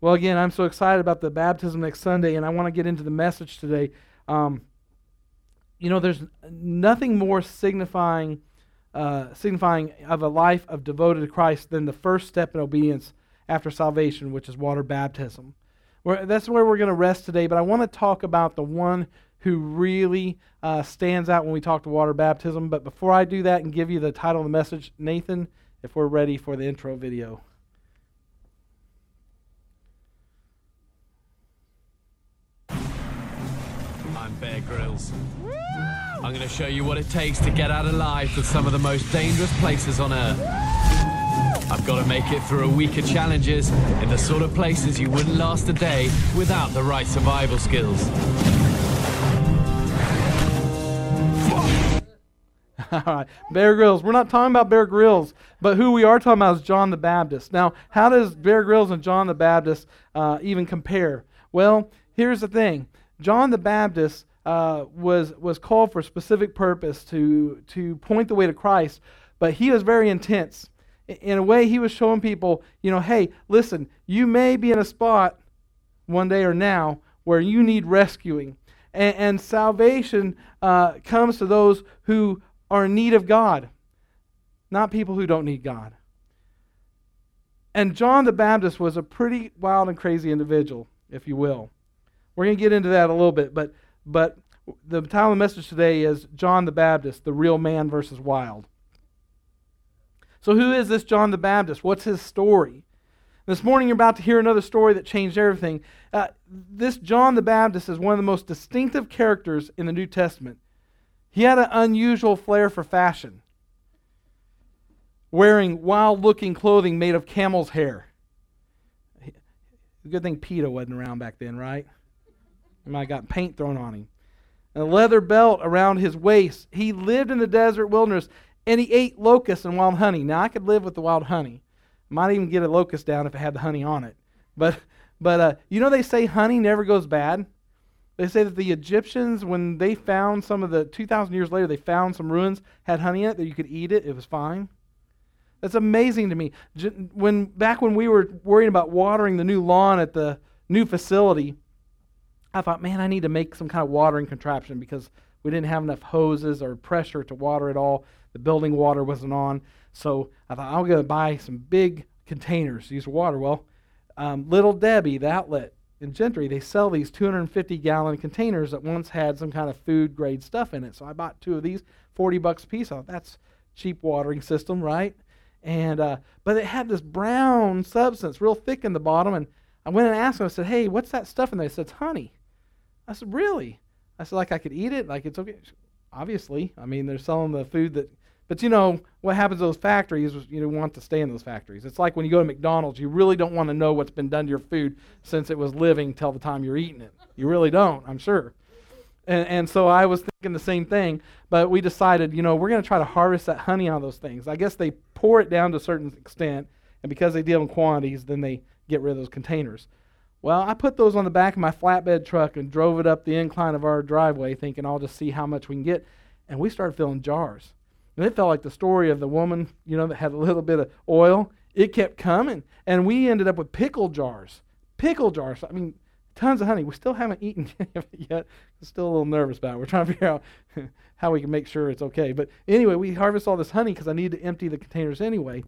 Well, again, I'm so excited about the baptism next Sunday, and I want to get into the message today. Um, you know, there's nothing more signifying, uh, signifying of a life of devoted to Christ than the first step in obedience after salvation, which is water baptism. That's where we're going to rest today, but I want to talk about the one who really uh, stands out when we talk to water baptism. But before I do that and give you the title of the message, Nathan, if we're ready for the intro video. I'm I'm going to show you what it takes to get out alive to some of the most dangerous places on Earth. I've got to make it through a week of challenges in the sort of places you wouldn't last a day without the right survival skills. All right, Bear Grylls. We're not talking about Bear Grylls, but who we are talking about is John the Baptist. Now, how does Bear Grylls and John the Baptist uh, even compare? Well, here's the thing John the Baptist uh, was, was called for a specific purpose to, to point the way to Christ, but he was very intense. In a way, he was showing people, you know, hey, listen, you may be in a spot one day or now where you need rescuing. And, and salvation uh, comes to those who are in need of God, not people who don't need God. And John the Baptist was a pretty wild and crazy individual, if you will. We're going to get into that a little bit, but but the title of the message today is John the Baptist, the real man versus wild. So who is this John the Baptist? What's his story? This morning you're about to hear another story that changed everything. Uh, this John the Baptist is one of the most distinctive characters in the New Testament. He had an unusual flair for fashion, wearing wild looking clothing made of camel's hair. Good thing PETA wasn't around back then, right? He might got paint thrown on him. And a leather belt around his waist. He lived in the desert wilderness and he ate locusts and wild honey. Now, I could live with the wild honey. Might even get a locust down if it had the honey on it. But, but uh, you know, they say honey never goes bad. They say that the Egyptians, when they found some of the 2,000 years later, they found some ruins, had honey in it, that you could eat it, it was fine. That's amazing to me. When, back when we were worrying about watering the new lawn at the new facility, I thought, man, I need to make some kind of watering contraption because we didn't have enough hoses or pressure to water it all. The building water wasn't on. So I thought, I'm going to buy some big containers to use water. Well, um, Little Debbie, the outlet in Gentry, they sell these 250 gallon containers that once had some kind of food grade stuff in it. So I bought two of these, 40 bucks a piece. Oh, that's cheap watering system, right? And uh, but it had this brown substance, real thick in the bottom. And I went and asked them. I said, "Hey, what's that stuff in there?" They said, "It's honey." I said, "Really?" I said, "Like I could eat it? Like it's okay?" Obviously, I mean they're selling the food that. But you know what happens to those factories? You don't want to stay in those factories. It's like when you go to McDonald's, you really don't want to know what's been done to your food since it was living till the time you're eating it. You really don't, I'm sure. And, and so I was thinking the same thing, but we decided, you know, we're going to try to harvest that honey on those things. I guess they pour it down to a certain extent, and because they deal in quantities, then they get rid of those containers. Well, I put those on the back of my flatbed truck and drove it up the incline of our driveway, thinking I'll just see how much we can get. And we started filling jars. And it felt like the story of the woman, you know, that had a little bit of oil. It kept coming. And we ended up with pickle jars. Pickle jars. I mean, tons of honey. We still haven't eaten any yet. I'm still a little nervous about it. We're trying to figure out how we can make sure it's okay. But anyway, we harvest all this honey because I need to empty the containers anyway.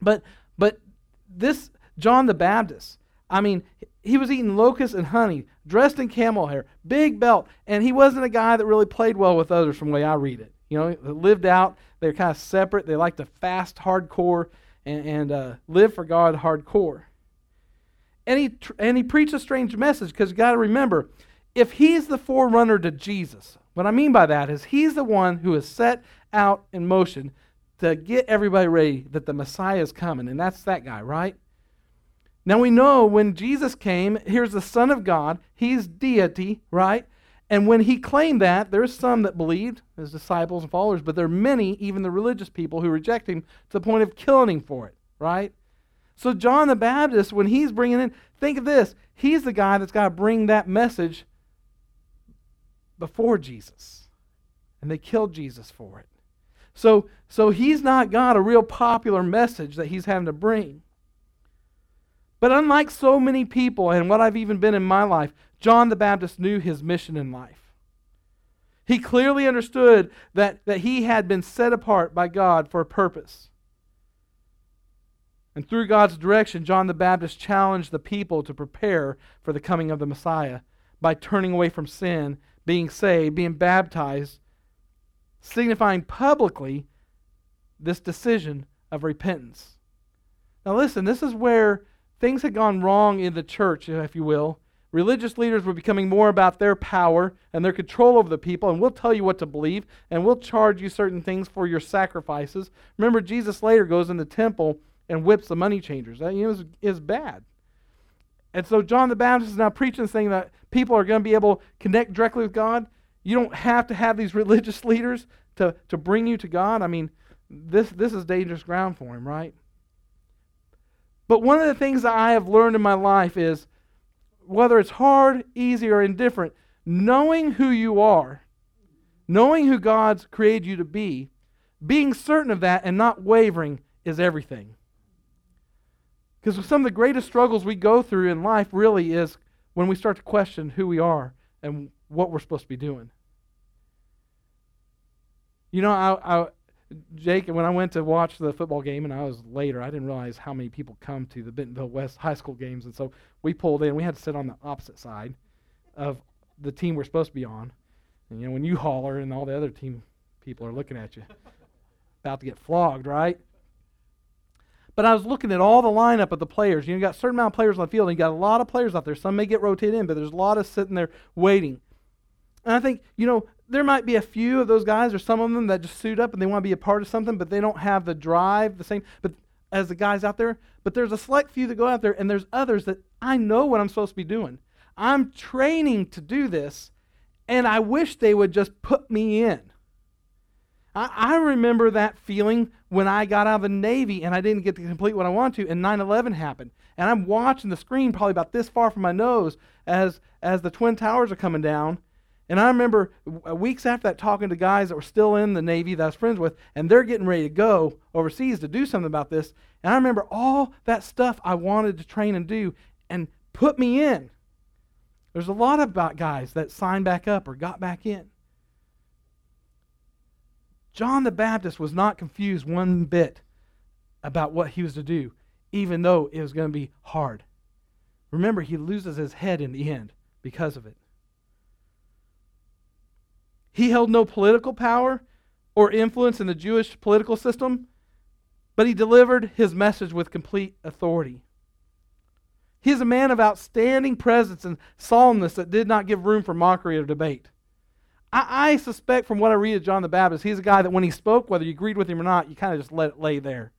But but this John the Baptist, I mean, he was eating locusts and honey, dressed in camel hair, big belt, and he wasn't a guy that really played well with others from the way I read it. You know, lived out. They're kind of separate. They like to fast hardcore and, and uh, live for God hardcore. And he, tr- and he preached a strange message because you got to remember, if he's the forerunner to Jesus, what I mean by that is he's the one who is set out in motion to get everybody ready that the Messiah is coming. And that's that guy, right? Now we know when Jesus came, here's the Son of God. He's deity, right? And when he claimed that, there's some that believed, his disciples and followers, but there are many, even the religious people, who reject him to the point of killing him for it, right? So John the Baptist, when he's bringing in, think of this, he's the guy that's got to bring that message before Jesus. And they killed Jesus for it. So, so he's not got a real popular message that he's having to bring. But unlike so many people, and what I've even been in my life, John the Baptist knew his mission in life. He clearly understood that, that he had been set apart by God for a purpose. And through God's direction, John the Baptist challenged the people to prepare for the coming of the Messiah by turning away from sin, being saved, being baptized, signifying publicly this decision of repentance. Now, listen, this is where things had gone wrong in the church, if you will. Religious leaders were becoming more about their power and their control over the people, and we'll tell you what to believe, and we'll charge you certain things for your sacrifices. Remember, Jesus later goes in the temple and whips the money changers. That is, is bad. And so John the Baptist is now preaching saying that people are going to be able to connect directly with God. You don't have to have these religious leaders to, to bring you to God. I mean, this, this is dangerous ground for him, right? But one of the things that I have learned in my life is whether it's hard, easy, or indifferent, knowing who you are, knowing who God's created you to be, being certain of that and not wavering is everything. Because some of the greatest struggles we go through in life really is when we start to question who we are and what we're supposed to be doing. You know, I, I, Jake, when I went to watch the football game and I was later, I didn't realize how many people come to the Bentonville West high school games. And so we pulled in. We had to sit on the opposite side of the team we're supposed to be on. And, you know, when you holler and all the other team people are looking at you, about to get flogged, right? But I was looking at all the lineup of the players. You know, you got a certain amount of players on the field, and you got a lot of players out there. Some may get rotated in, but there's a lot of sitting there waiting. And I think, you know, there might be a few of those guys or some of them that just suit up and they want to be a part of something, but they don't have the drive the same but as the guys out there. But there's a select few that go out there, and there's others that I know what I'm supposed to be doing. I'm training to do this, and I wish they would just put me in. I, I remember that feeling when I got out of the Navy and I didn't get to complete what I wanted to, and 9 11 happened. And I'm watching the screen probably about this far from my nose as, as the Twin Towers are coming down and I remember uh, weeks after that talking to guys that were still in the Navy that I was friends with, and they're getting ready to go overseas to do something about this. And I remember all that stuff I wanted to train and do and put me in. There's a lot of guys that signed back up or got back in. John the Baptist was not confused one bit about what he was to do, even though it was going to be hard. Remember, he loses his head in the end because of it. He held no political power or influence in the Jewish political system, but he delivered his message with complete authority. He is a man of outstanding presence and solemnness that did not give room for mockery or debate. I, I, suspect from what I read of John the Baptist, he's a guy that when he spoke, whether you agreed with him or not, you kind of just let it lay there.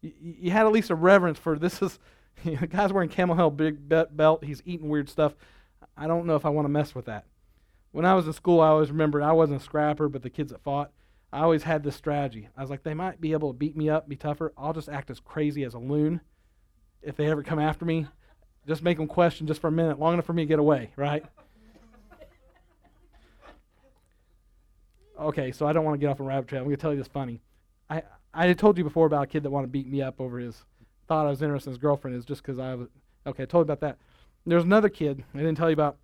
You, you, had at least a reverence for this is, you know, the guy's wearing camel hair big belt, he's eating weird stuff. I don't know if I want to mess with that. When I was in school, I always remembered I wasn't a scrapper, but the kids that fought, I always had this strategy. I was like, they might be able to beat me up, be tougher. I'll just act as crazy as a loon if they ever come after me. Just make them question just for a minute, long enough for me to get away, right? okay, so I don't want to get off a rabbit trail. I'm going to tell you this funny. I I told you before about a kid that wanted to beat me up over his thought I was interested in his girlfriend is just because I was okay. I told you about that. There's another kid I didn't tell you about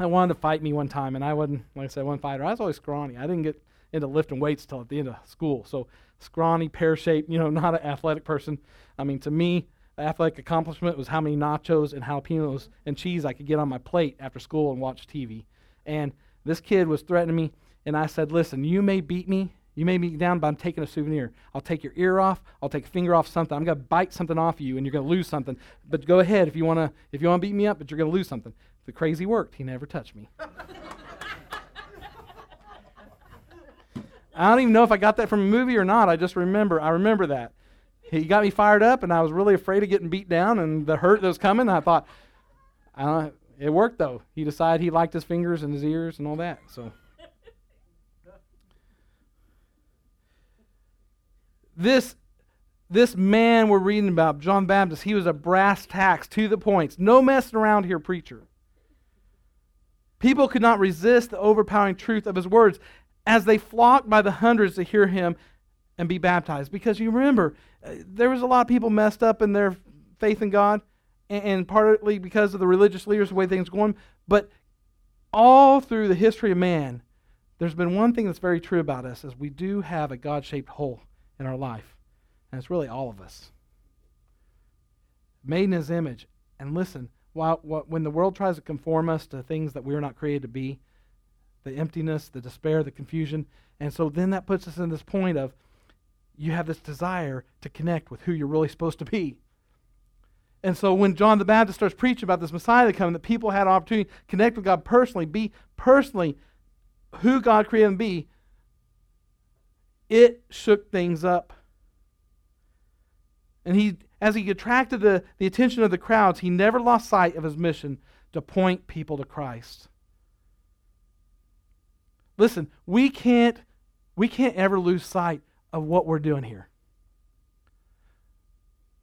I wanted to fight me one time, and I wasn't, like I said, one fighter. I was always scrawny. I didn't get into lifting weights till at the end of school. So scrawny, pear shaped, you know, not an athletic person. I mean, to me, athletic accomplishment was how many nachos and jalapenos and cheese I could get on my plate after school and watch TV. And this kid was threatening me, and I said, "Listen, you may beat me, you may beat me down, but I'm taking a souvenir. I'll take your ear off. I'll take a finger off something. I'm gonna bite something off you, and you're gonna lose something. But go ahead if you wanna if you wanna beat me up, but you're gonna lose something." The crazy worked. He never touched me. I don't even know if I got that from a movie or not. I just remember. I remember that. He got me fired up, and I was really afraid of getting beat down and the hurt that was coming. I thought, I don't, it worked though. He decided he liked his fingers and his ears and all that. So. this this man we're reading about, John Baptist, he was a brass tacks to the points. No messing around here, preacher. People could not resist the overpowering truth of his words as they flocked by the hundreds to hear him and be baptized. Because you remember, uh, there was a lot of people messed up in their faith in God, and, partly because of the religious leaders, the way things going. But all through the history of man, there's been one thing that's very true about us is we do have a God-shaped hole in our life. And it's really all of us. Made in his image. And listen, while, when the world tries to conform us to things that we're not created to be, the emptiness, the despair, the confusion, and so then that puts us in this point of you have this desire to connect with who you're really supposed to be. And so when John the Baptist starts preaching about this Messiah coming, that people had an opportunity to connect with God personally, be personally who God created them to be, it shook things up. And he, as he attracted the, the attention of the crowds, he never lost sight of his mission to point people to Christ. Listen, we can't, we can't ever lose sight of what we're doing here.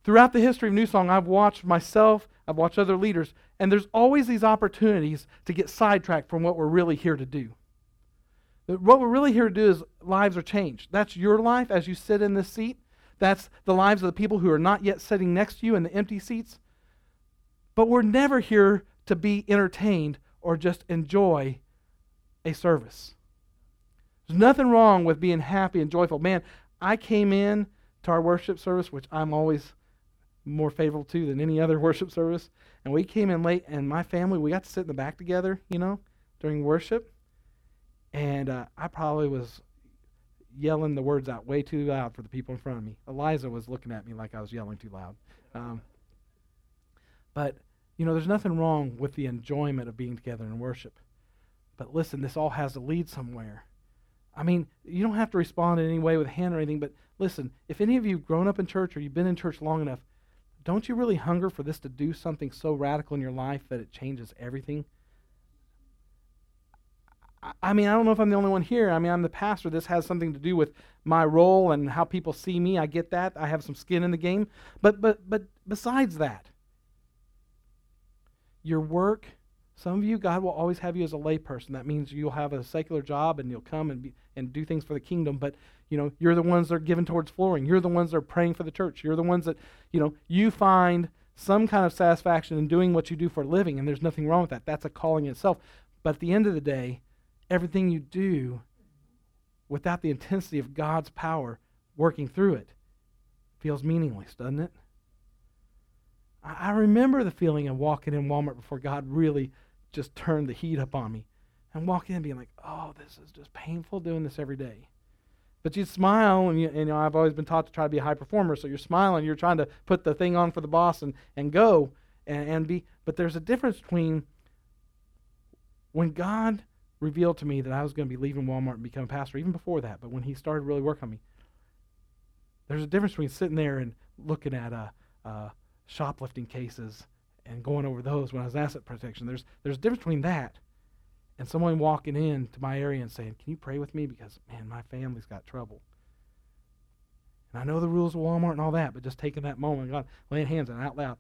Throughout the history of New Song, I've watched myself, I've watched other leaders, and there's always these opportunities to get sidetracked from what we're really here to do. What we're really here to do is lives are changed. That's your life as you sit in this seat. That's the lives of the people who are not yet sitting next to you in the empty seats. But we're never here to be entertained or just enjoy a service. There's nothing wrong with being happy and joyful. Man, I came in to our worship service, which I'm always more favorable to than any other worship service. And we came in late, and my family, we got to sit in the back together, you know, during worship. And uh, I probably was yelling the words out way too loud for the people in front of me. Eliza was looking at me like I was yelling too loud. Um, but, you know, there's nothing wrong with the enjoyment of being together in worship. But listen, this all has to lead somewhere. I mean, you don't have to respond in any way with a hand or anything, but listen, if any of you have grown up in church or you've been in church long enough, don't you really hunger for this to do something so radical in your life that it changes everything? I mean, I don't know if I'm the only one here. I mean, I'm the pastor. This has something to do with my role and how people see me. I get that. I have some skin in the game. But but but besides that, your work, some of you, God will always have you as a layperson. That means you'll have a secular job and you'll come and be, and do things for the kingdom. But you know, you're the ones that are given towards flooring. You're the ones that are praying for the church. You're the ones that, you know, you find some kind of satisfaction in doing what you do for a living, and there's nothing wrong with that. That's a calling in itself. But at the end of the day, everything you do without the intensity of God's power working through it feels meaningless, doesn't it? I, remember the feeling of walking in Walmart before God really just turned the heat up on me. And walking in being like, oh, this is just painful doing this every day. But you smile, and, you, and you know, I've always been taught to try to be a high performer. So you're smiling, you're trying to put the thing on for the boss and, and go and, and be. But there's a difference between when God revealed to me that I was going to be leaving Walmart and become a pastor, even before that, but when He started really working on me, there's a difference between sitting there and looking at uh, uh, shoplifting cases and going over those when I was asset protection. There's there's a difference between that and someone walking in to my area and saying, Can you pray with me? Because, man, my family's got trouble. And I know the rules of Walmart and all that, but just taking that moment, God, laying hands on it out loud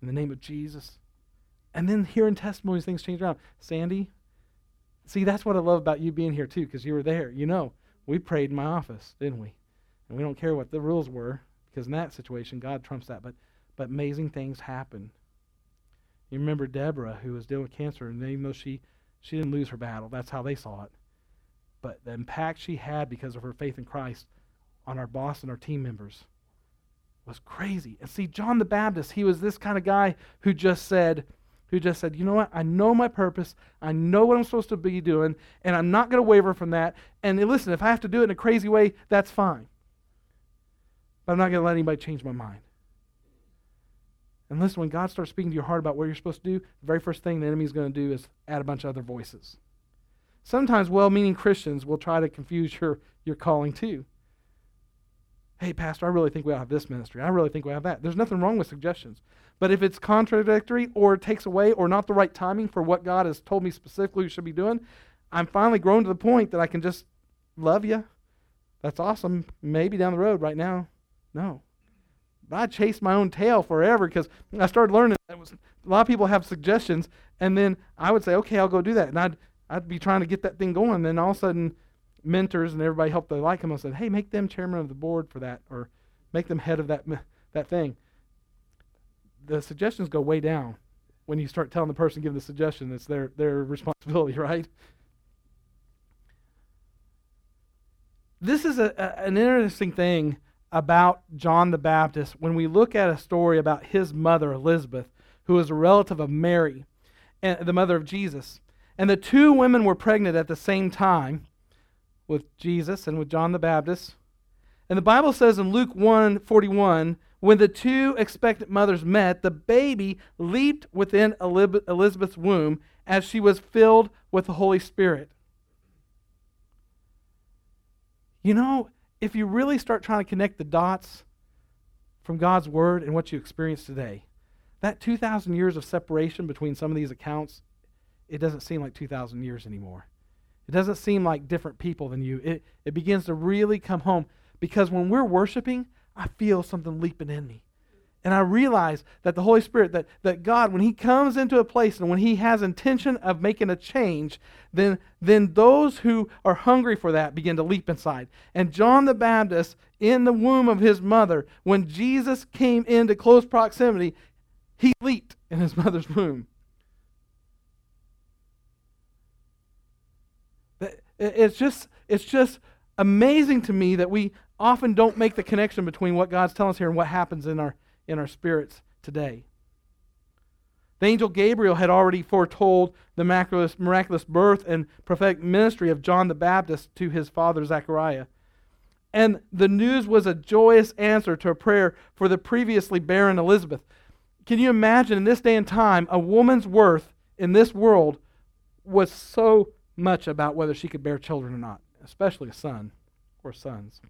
in the name of Jesus. And then hearing testimonies, things change around. Sandy, see, that's what I love about you being here, too, because you were there. You know, we prayed in my office, didn't we? And we don't care what the rules were, because in that situation, God trumps that. But, but amazing things happen. You remember Deborah, who was dealing with cancer, and even though she she didn't lose her battle. That's how they saw it. But the impact she had because of her faith in Christ on our boss and our team members was crazy. And see, John the Baptist, he was this kind of guy who just said, who just said, you know what? I know my purpose. I know what I'm supposed to be doing, and I'm not going to waver from that. And listen, if I have to do it in a crazy way, that's fine. But I'm not going to let anybody change my mind. And listen, when God starts speaking to your heart about what you're supposed to do, the very first thing the enemy is going to do is add a bunch of other voices. Sometimes well meaning Christians will try to confuse your, your calling too. Hey, Pastor, I really think we ought to have this ministry. I really think we have that. There's nothing wrong with suggestions. But if it's contradictory or takes away or not the right timing for what God has told me specifically we should be doing, I'm finally grown to the point that I can just love you. That's awesome. Maybe down the road right now. No. But I chased my own tail forever because I started learning that was a lot of people have suggestions, and then I would say, okay, I'll go do that, and I'd I'd be trying to get that thing going, and then all of a sudden, mentors and everybody helped they like them. I said, hey, make them chairman of the board for that, or make them head of that that thing. the suggestions go way down when you start telling the person giving the suggestion it's their, their responsibility, right? This is a, a, an interesting thing about John the Baptist when we look at a story about his mother, Elizabeth, who is a relative of Mary, and the mother of Jesus. And the two women were pregnant at the same time with Jesus and with John the Baptist. And the Bible says in Luke 1 41, when the two expectant mothers met, the baby leaped within Elizabeth's womb as she was filled with the Holy Spirit. You know, if you really start trying to connect the dots from God's Word and what you experience today, that 2,000 years of separation between some of these accounts, it doesn't seem like 2,000 years anymore. It doesn't seem like different people than you. It, it begins to really come home because when we're worshiping, I feel something leaping in me. And I realize that the Holy Spirit, that, that God, when He comes into a place and when He has intention of making a change, then, then those who are hungry for that begin to leap inside. And John the Baptist, in the womb of his mother, when Jesus came into close proximity, he leaped in his mother's womb. It's just, it's just amazing to me that we often don't make the connection between what God's telling us here and what happens in our in our spirits today. The angel Gabriel had already foretold the miraculous, miraculous birth and prophetic ministry of John the Baptist to his father Zechariah. And the news was a joyous answer to a prayer for the previously barren Elizabeth. Can you imagine in this day and time, a woman's worth in this world was so much about whether she could bear children or not, especially a son or sons.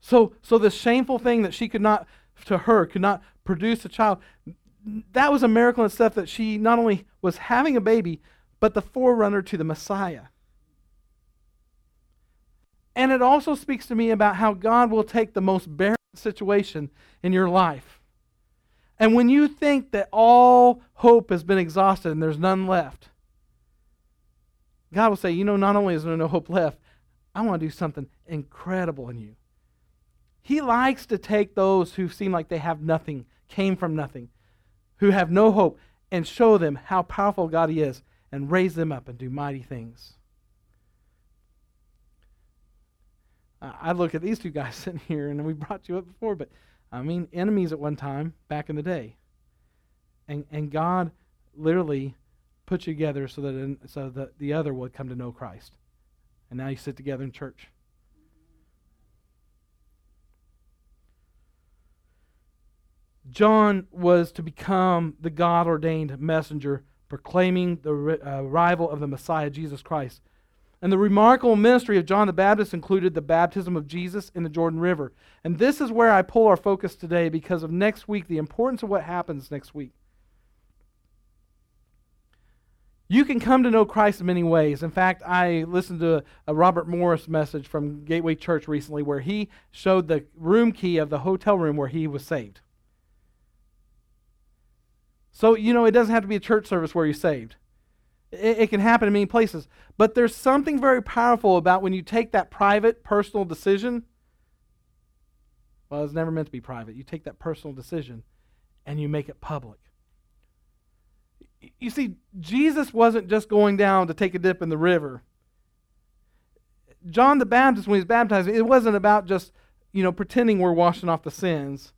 So, so the shameful thing that she could not, to her, could not produce a child, that was a miracle and stuff that she not only was having a baby, but the forerunner to the Messiah. And it also speaks to me about how God will take the most barren situation in your life. And when you think that all hope has been exhausted and there's none left, God will say, You know, not only is there no hope left, I want to do something incredible in you. He likes to take those who seem like they have nothing, came from nothing, who have no hope, and show them how powerful God He is and raise them up and do mighty things. I look at these two guys sitting here, and we brought you up before, but I mean, enemies at one time back in the day. And, and God literally put together so that, so that the other would come to know Christ. And now you sit together in church. John was to become the God ordained messenger proclaiming the uh, arrival of the Messiah, Jesus Christ. And the remarkable ministry of John the Baptist included the baptism of Jesus in the Jordan River. And this is where I pull our focus today because of next week, the importance of what happens next week. You can come to know Christ in many ways. In fact, I listened to a, Robert Morris message from Gateway Church recently where he showed the room key of the hotel room where he was saved. So, you know, it doesn't have to be a church service where you're saved. It, it, can happen in many places. But there's something very powerful about when you take that private, personal decision. Well, it's never meant to be private. You take that personal decision and you make it public. You see, Jesus wasn't just going down to take a dip in the river. John the Baptist, when he was baptized, it wasn't about just, you know, pretending we're washing off the sins.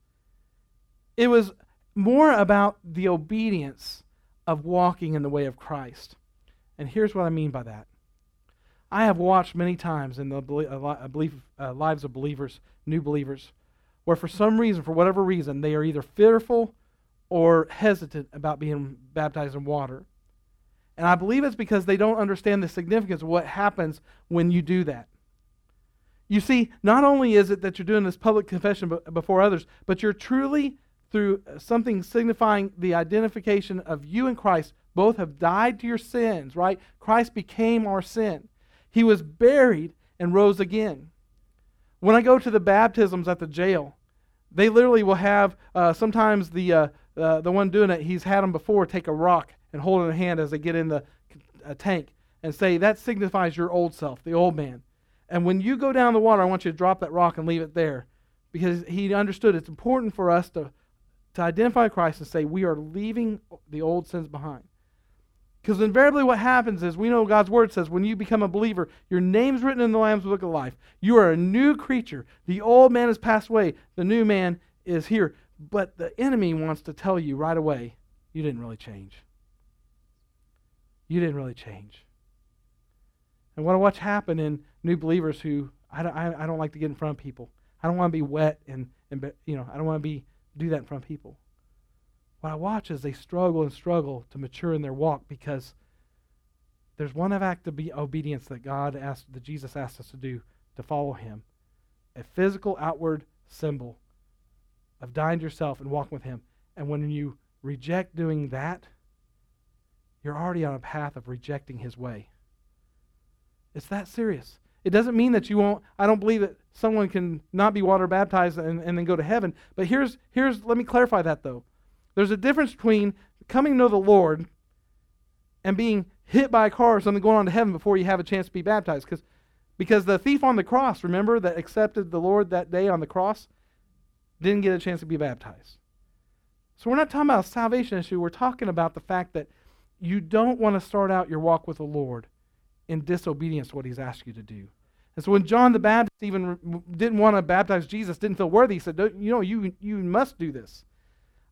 It was more about the obedience of walking in the way of Christ. And here's what I mean by that. I have watched many times in the uh, lives of believers, new believers, where for some reason, for whatever reason, they are either fearful or hesitant about being baptized in water. And I believe it's because they don't understand the significance of what happens when you do that. You see, not only is it that you're doing this public confession before others, but you're truly through something signifying the identification of you and Christ. Both have died to your sins, right? Christ became our sin. He was buried and rose again. When I go to the baptisms at the jail, they literally will have uh, sometimes the uh, uh, the one doing it. He's had them before take a rock and hold it in a hand as they get in the tank and say that signifies your old self, the old man. And when you go down the water, I want you to drop that rock and leave it there because he understood it's important for us to to identify Christ and say, we are leaving the old sins behind. Because invariably, what happens is we know God's word says when you become a believer, your name's written in the Lamb's Book of Life. You are a new creature. The old man has passed away, the new man is here. But the enemy wants to tell you right away, you didn't really change. You didn't really change. And what I watch happen in new believers who I don't, I, I don't like to get in front of people. I don't want to be wet and, and you know I don't want to be do that in front of people. What I watch is they struggle and struggle to mature in their walk because there's one act of obedience that God asked, that Jesus asked us to do to follow Him, a physical outward symbol of dying to yourself and walking with Him. And when you reject doing that, you're already on a path of rejecting His way. It's that serious. It doesn't mean that you won't. I don't believe that someone can not be water baptized and, and then go to heaven. But here's here's let me clarify that though. There's a difference between coming to know the Lord and being hit by a car or something going on to heaven before you have a chance to be baptized. Because because the thief on the cross, remember, that accepted the Lord that day on the cross, didn't get a chance to be baptized. So we're not talking about a salvation issue. We're talking about the fact that you don't want to start out your walk with the Lord in disobedience to what He's asked you to do. And so when John the Baptist even didn't want to baptize Jesus, didn't feel worthy, he said, "You know, you you must do this."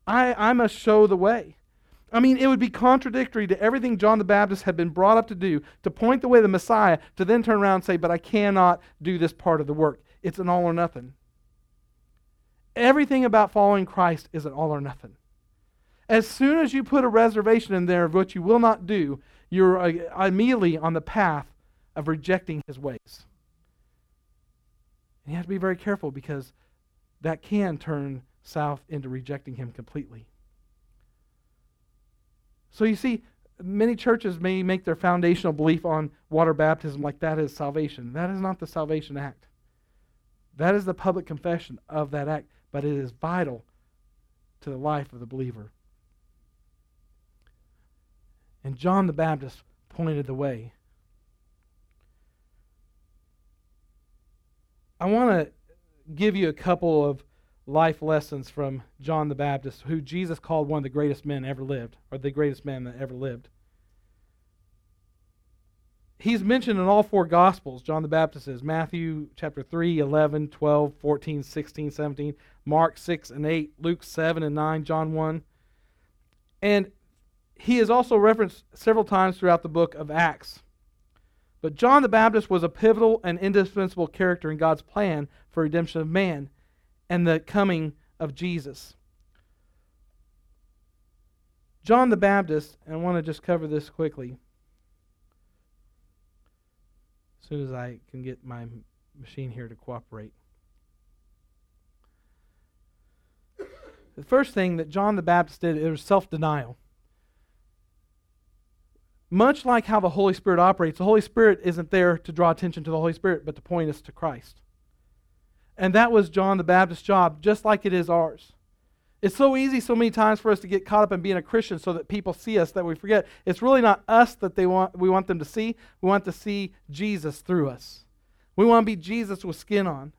I, I must show the way. I mean, it would be contradictory to everything John the Baptist had been brought up to do, to point the way the Messiah, to then turn around and say, But I cannot do this part of the work. It's an all or nothing. Everything about following Christ is an all or nothing. As soon as you put a reservation in there of what you will not do, you're uh, immediately on the path of rejecting his ways. And you have to be very careful because that can turn south into rejecting him completely. So you see, many churches may make their foundational belief on water baptism like that is salvation. That is not the salvation act. That is the public confession of that act, but it is vital to the life of the believer. And John the Baptist pointed the way. I want to give you a couple of life lessons from John the Baptist, who Jesus called one of the greatest men ever lived, or the greatest man that ever lived. He's mentioned in all four Gospels, John the Baptist is Matthew chapter 3, 11, 12, 14, 16, 17, Mark 6 and 8, Luke 7 and 9, John 1. And he is also referenced several times throughout the book of Acts. But John the Baptist was a pivotal and indispensable character in God's plan for redemption of man and the coming of Jesus. John the Baptist, and I want to just cover this quickly. As soon as I can get my machine here to cooperate. The first thing that John the Baptist did was self denial. Much like how the Holy Spirit operates, the Holy Spirit isn't there to draw attention to the Holy Spirit, but to point us to Christ. And that was John the Baptist's job, just like it is ours. It's so easy so many times for us to get caught up in being a Christian so that people see us that we forget. It's really not us that they want we want them to see. We want to see Jesus through us. We want to be Jesus with skin on.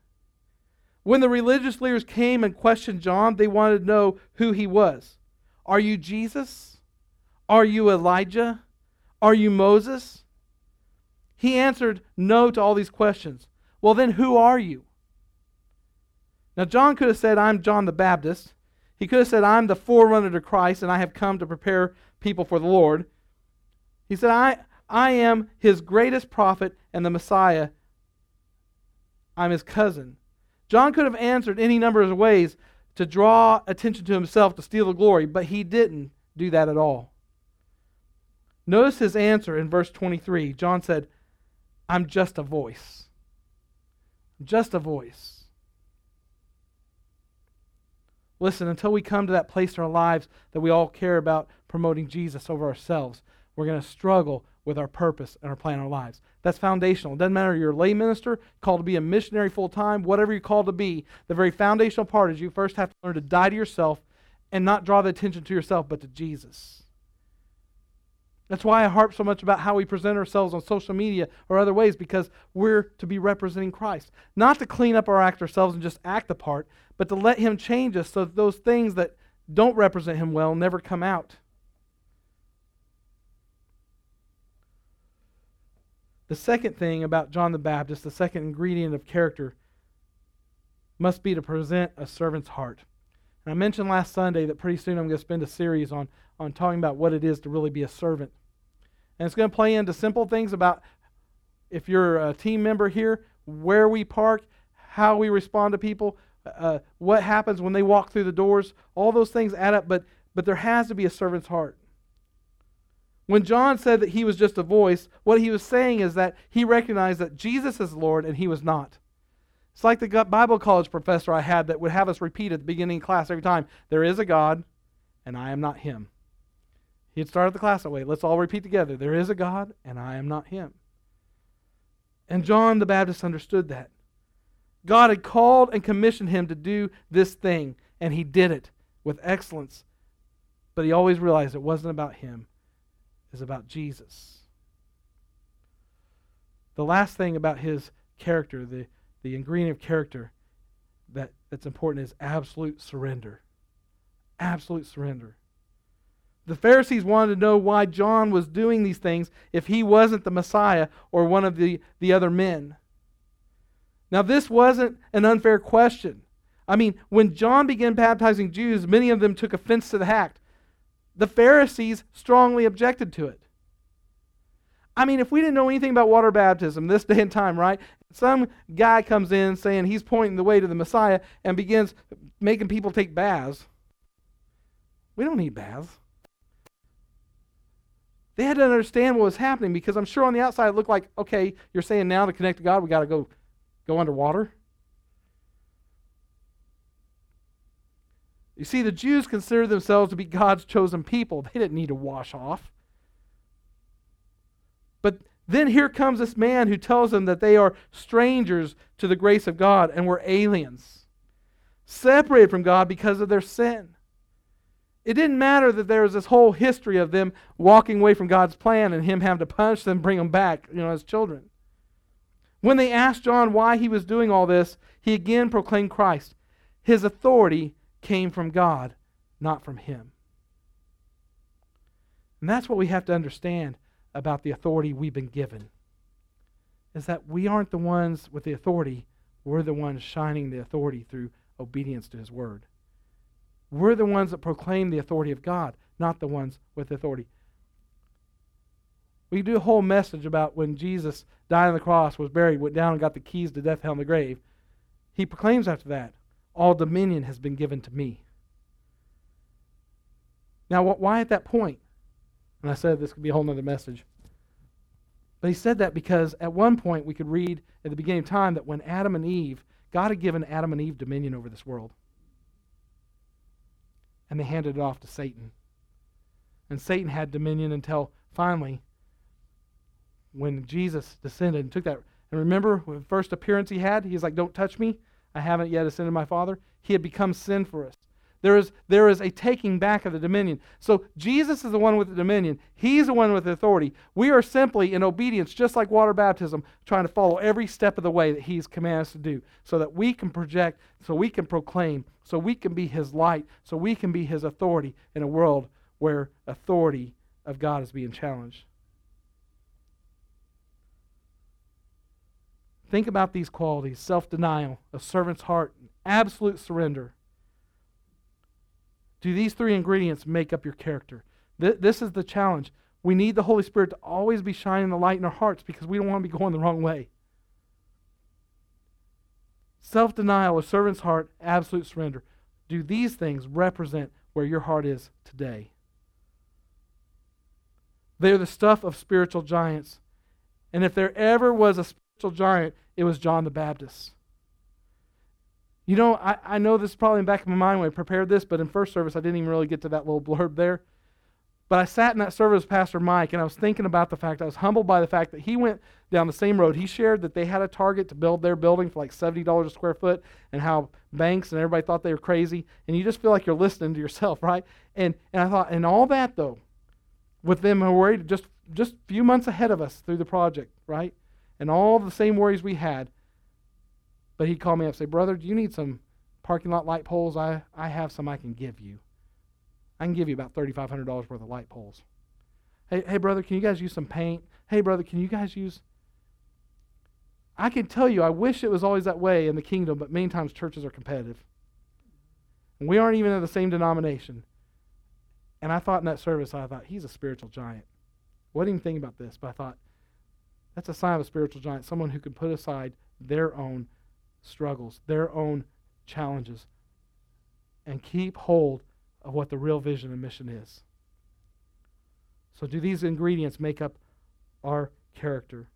When the religious leaders came and questioned John, they wanted to know who he was. Are you Jesus? Are you Elijah? Are you Moses? He answered no to all these questions. Well, then who are you? Now, John could have said, I'm John the Baptist. He could have said, I'm the forerunner to Christ, and I have come to prepare people for the Lord. He said, I, I am his greatest prophet and the Messiah. I'm his cousin. John could have answered any number of ways to draw attention to himself to steal the glory, but he didn't do that at all. Notice his answer in verse 23. John said, I'm just a voice. Just a voice. Listen, until we come to that place in our lives that we all care about promoting Jesus over ourselves, we're going to struggle with our purpose and our plan in our lives. That's foundational. It doesn't matter you're a lay minister, called to be a missionary full time, whatever you're called to be. The very foundational part is you first have to learn to die to yourself and not draw the attention to yourself, but to Jesus. That's why I harp so much about how we present ourselves on social media or other ways, because we're to be representing Christ. Not to clean up our act ourselves and just act the part, but to let Him change us so that those things that don't represent him well never come out. The second thing about John the Baptist, the second ingredient of character, must be to present a servant's heart. And I mentioned last Sunday that pretty soon I'm going to spend a series on, on talking about what it is to really be a servant. And it's going to play into simple things about if you're a team member here, where we park, how we respond to people, uh, what happens when they walk through the doors. All those things add up, but, but there has to be a servant's heart. When John said that he was just a voice, what he was saying is that he recognized that Jesus is Lord and he was not. It's like the Bible college professor I had that would have us repeat at the beginning of class every time there is a God, and I am not him. He'd start the class that way. Let's all repeat together there is a God, and I am not him. And John the Baptist understood that. God had called and commissioned him to do this thing, and he did it with excellence. But he always realized it wasn't about him, is about Jesus. The last thing about his character, the, the ingredient of character that, that's important is absolute surrender. Absolute surrender. The Pharisees wanted to know why John was doing these things if he wasn't the Messiah or one of the, the other men. Now, this wasn't an unfair question. I mean, when John began baptizing Jews, many of them took offense to the act the Pharisees strongly objected to it. I mean, if we didn't know anything about water baptism this day and time, right? Some guy comes in saying he's pointing the way to the Messiah and begins making people take baths. We don't need baths. They had to understand what was happening because I'm sure on the outside it looked like, okay, you're saying now to connect to God, we got to go go underwater. You see, the Jews considered themselves to be God's chosen people. They didn't need to wash off. Then here comes this man who tells them that they are strangers to the grace of God and were aliens, separated from God because of their sin. It didn't matter that there was this whole history of them walking away from God's plan and Him having to punish them, bring them back, you know, as children. When they asked John why he was doing all this, he again proclaimed Christ. His authority came from God, not from him. And that's what we have to understand about the authority we've been given. Is that we aren't the ones with the authority, we're the ones shining the authority through obedience to his word. We're the ones that proclaim the authority of God, not the ones with authority. We do a whole message about when Jesus died on the cross, was buried, went down and got the keys to death, hell, and the grave. He proclaims after that, all dominion has been given to me. Now, why at that point? And I said this could be a whole other message. But he said that because at one point we could read at the beginning of time that when Adam and Eve, God had given Adam and Eve dominion over this world. And they handed it off to Satan. And Satan had dominion until finally, when Jesus descended and took that. And remember, the first appearance he had, he's like, Don't touch me. I haven't yet ascended my Father. He had become sin for us. There is, there is a taking back of the dominion. So Jesus is the one with the dominion. He's the one with the authority. We are simply in obedience, just like water baptism, trying to follow every step of the way that He's commanded us to do so that we can project, so we can proclaim, so we can be His light, so we can be His authority in a world where authority of God is being challenged. Think about these qualities self denial, a servant's heart, absolute surrender. Do these three ingredients make up your character? Th- this is the challenge. We need the Holy Spirit to always be shining the light in our hearts because we don't want to be going the wrong way. Self denial, a servant's heart, absolute surrender. Do these things represent where your heart is today? They're the stuff of spiritual giants. And if there ever was a spiritual giant, it was John the Baptist. You know, I, I know this is probably in the back of my mind when I prepared this, but in first service I didn't even really get to that little blurb there. But I sat in that service with Pastor Mike, and I was thinking about the fact, I was humbled by the fact that he went down the same road. He shared that they had a target to build their building for like $70 a square foot, and how banks and everybody thought they were crazy. And you just feel like you're listening to yourself, right? And, and I thought, and all that, though, with them were just, just a few months ahead of us through the project, right? and all the same worries we had. But he'd call me up and say, Brother, do you need some parking lot light poles? I, I have some I can give you. I can give you about $3,500 worth of light poles. Hey, hey, brother, can you guys use some paint? Hey, brother, can you guys use. I can tell you, I wish it was always that way in the kingdom, but many times churches are competitive. And we aren't even in the same denomination. And I thought in that service, I thought, he's a spiritual giant. What didn't even think about this, but I thought, that's a sign of a spiritual giant, someone who can put aside their own struggles, their own challenges, and keep hold of what the real vision and mission is. So, do these ingredients make up our character?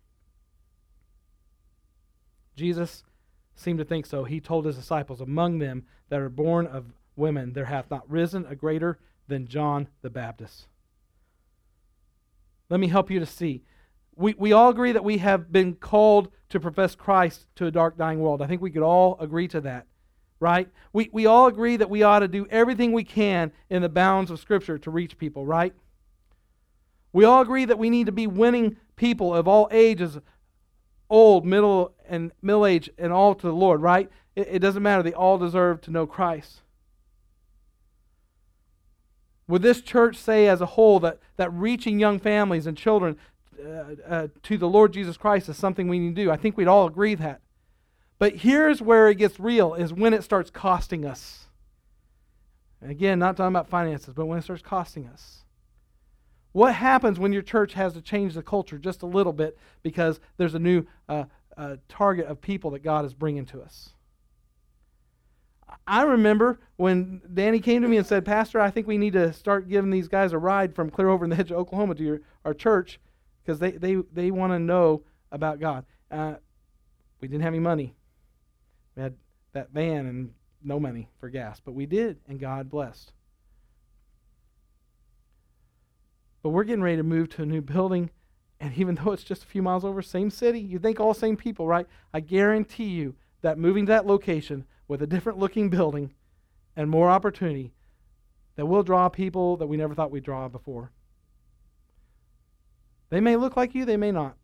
Jesus seemed to think so. He told his disciples, Among them that are born of women, there hath not risen a greater than John the Baptist. Let me help you to see. We, we all agree that we have been called to profess Christ to a dark, dying world. I think we could all agree to that, right? We, we all agree that we ought to do everything we can in the bounds of Scripture to reach people, right? We all agree that we need to be winning people of all ages, old, middle, and middle age, and all to the Lord, right? It, it doesn't matter. They all deserve to know Christ. Would this church say as a whole that, that reaching young families and children uh, uh, to the Lord Jesus Christ is something we need to do? I think we'd all agree that. But here's where it gets real is when it starts costing us. Again, not talking about finances, but when it starts costing us. What happens when your church has to change the culture just a little bit because there's a new uh, uh, target of people that God is bringing to us? I remember when Danny came to me and said, Pastor, I think we need to start giving these guys a ride from clear over in the edge of Oklahoma to your, our church because they, they, they want to know about God. Uh, we didn't have any money. We had that van and no money for gas, but we did, and God blessed. But we're getting ready to move to a new building. And even though it's just a few miles over, same city, you think all same people, right? I guarantee you that moving to that location with a different looking building and more opportunity, that will draw people that we never thought we'd draw before. They may look like you, they may not.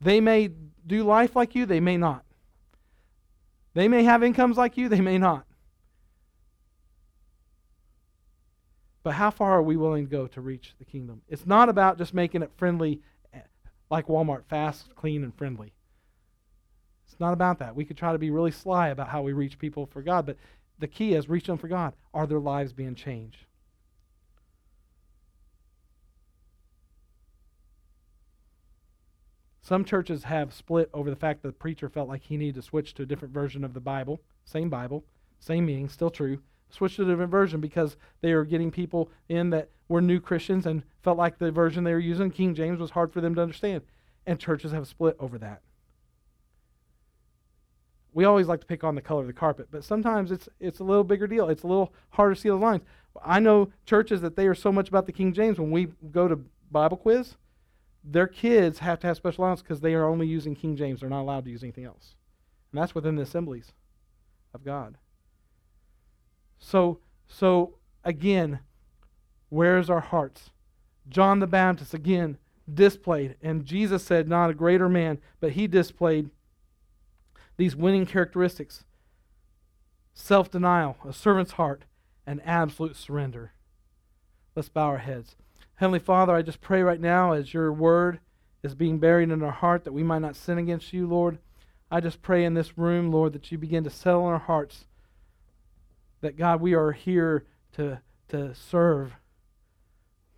They may do life like you, they may not. They may have incomes like you, they may not. But how far are we willing to go to reach the kingdom? It's not about just making it friendly eh, like Walmart, fast, clean, and friendly. It's not about that. We could try to be really sly about how we reach people for God, but the key is reach them for God. Are their lives being changed? Some churches have split over the fact that the preacher felt like he needed to switch to a different version of the Bible. Same Bible, same meaning, still true switched to a different version because they were getting people in that were new Christians and felt like the version they were using, King James, was hard for them to understand. And churches have split over that. We always like to pick on the color of the carpet, but sometimes it's it's a little bigger deal. It's a little harder to see the lines. I know churches that they are so much about the King James when we go to Bible quiz, their kids have to have special allowance because they are only using King James. They're not allowed to use anything else. And that's within the assemblies of God. So, so again, where's our hearts? John the Baptist again displayed, and Jesus said, not a greater man, but he displayed these winning characteristics self denial, a servant's heart, and absolute surrender. Let's bow our heads. Heavenly Father, I just pray right now as your word is being buried in our heart that we might not sin against you, Lord. I just pray in this room, Lord, that you begin to settle in our hearts that God, we are here to, to serve.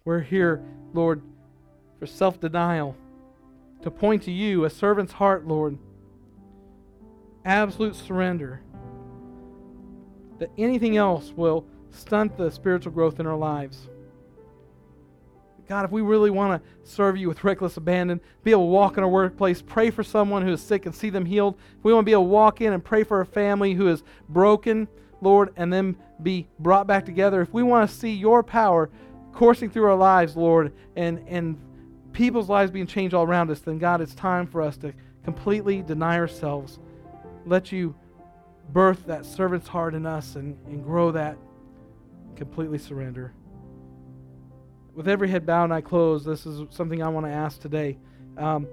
We're here, Lord, for self denial, to point to you, a servant's heart, Lord. Absolute surrender. That anything else will stunt the spiritual growth in our lives. God, if we really want to serve you with reckless abandon, be able to walk in our workplace, pray for someone who is sick and see them healed, if we want to be able to walk in and pray for a family who is broken, Lord, and then be brought back together. If we want to see your power coursing through our lives, Lord, and, and people's lives being changed all around us, then God, it's time for us to completely deny ourselves. Let you birth that servant's heart in us and, and grow that completely surrender. With every head bowed and eye closed, this is something I want to ask today. Um,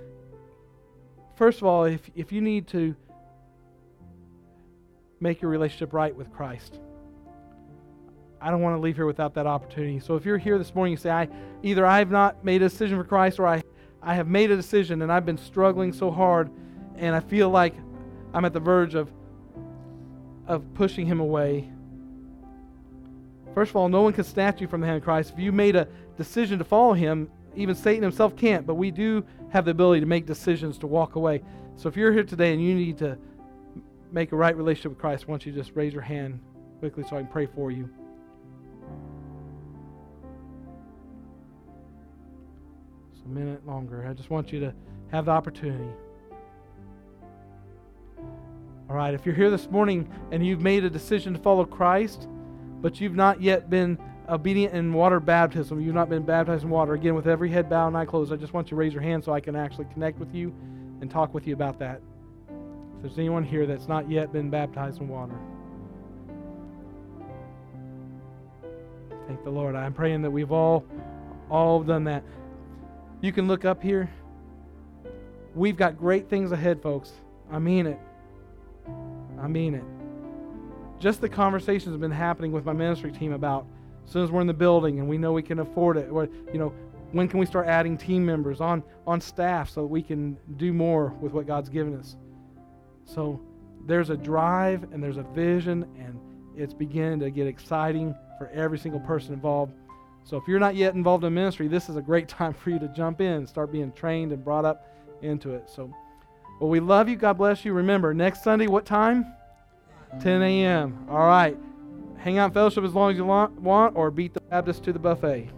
first of all, if, if you need to make your relationship right with Christ. I don't want to leave here without that opportunity. So if you're here this morning, you say, I either I have not made a decision for Christ or I, I have made a decision and I've been struggling so hard and I feel like I'm at the verge of of pushing him away. First of all, no one can snatch you from the hand of Christ. If you made a decision to follow him, even Satan himself can't, but we do have the ability to make decisions to walk away. So if you're here today and you need to make a right relationship with Christ, why don't you just raise your hand quickly so I can pray for you. Just a minute longer. I just want you to have the opportunity. All right, if you're here this morning and you've made a decision to follow Christ, but you've not yet been obedient in water baptism, you've not been baptized in water, again, with every head bowed and eye closed, I just want you to raise your hand so I can actually connect with you and talk with you about that. If there's anyone here that's not yet been baptized in water, thank the Lord. I'm praying that we've all all done that. You can look up here. We've got great things ahead, folks. I mean it. I mean it. Just the conversations have been happening with my ministry team about as soon as we're in the building and we know we can afford it, you know, when can we start adding team members on on staff so we can do more with what God's given us? So there's a drive and there's a vision and it's beginning to get exciting for every single person involved. So if you're not yet involved in ministry, this is a great time for you to jump in and start being trained and brought up into it. So well, we love you. God bless you. Remember, next Sunday, what time? Mm. 10 a.m. All right. Hang out fellowship as long as you want, or beat the Baptist to the buffet.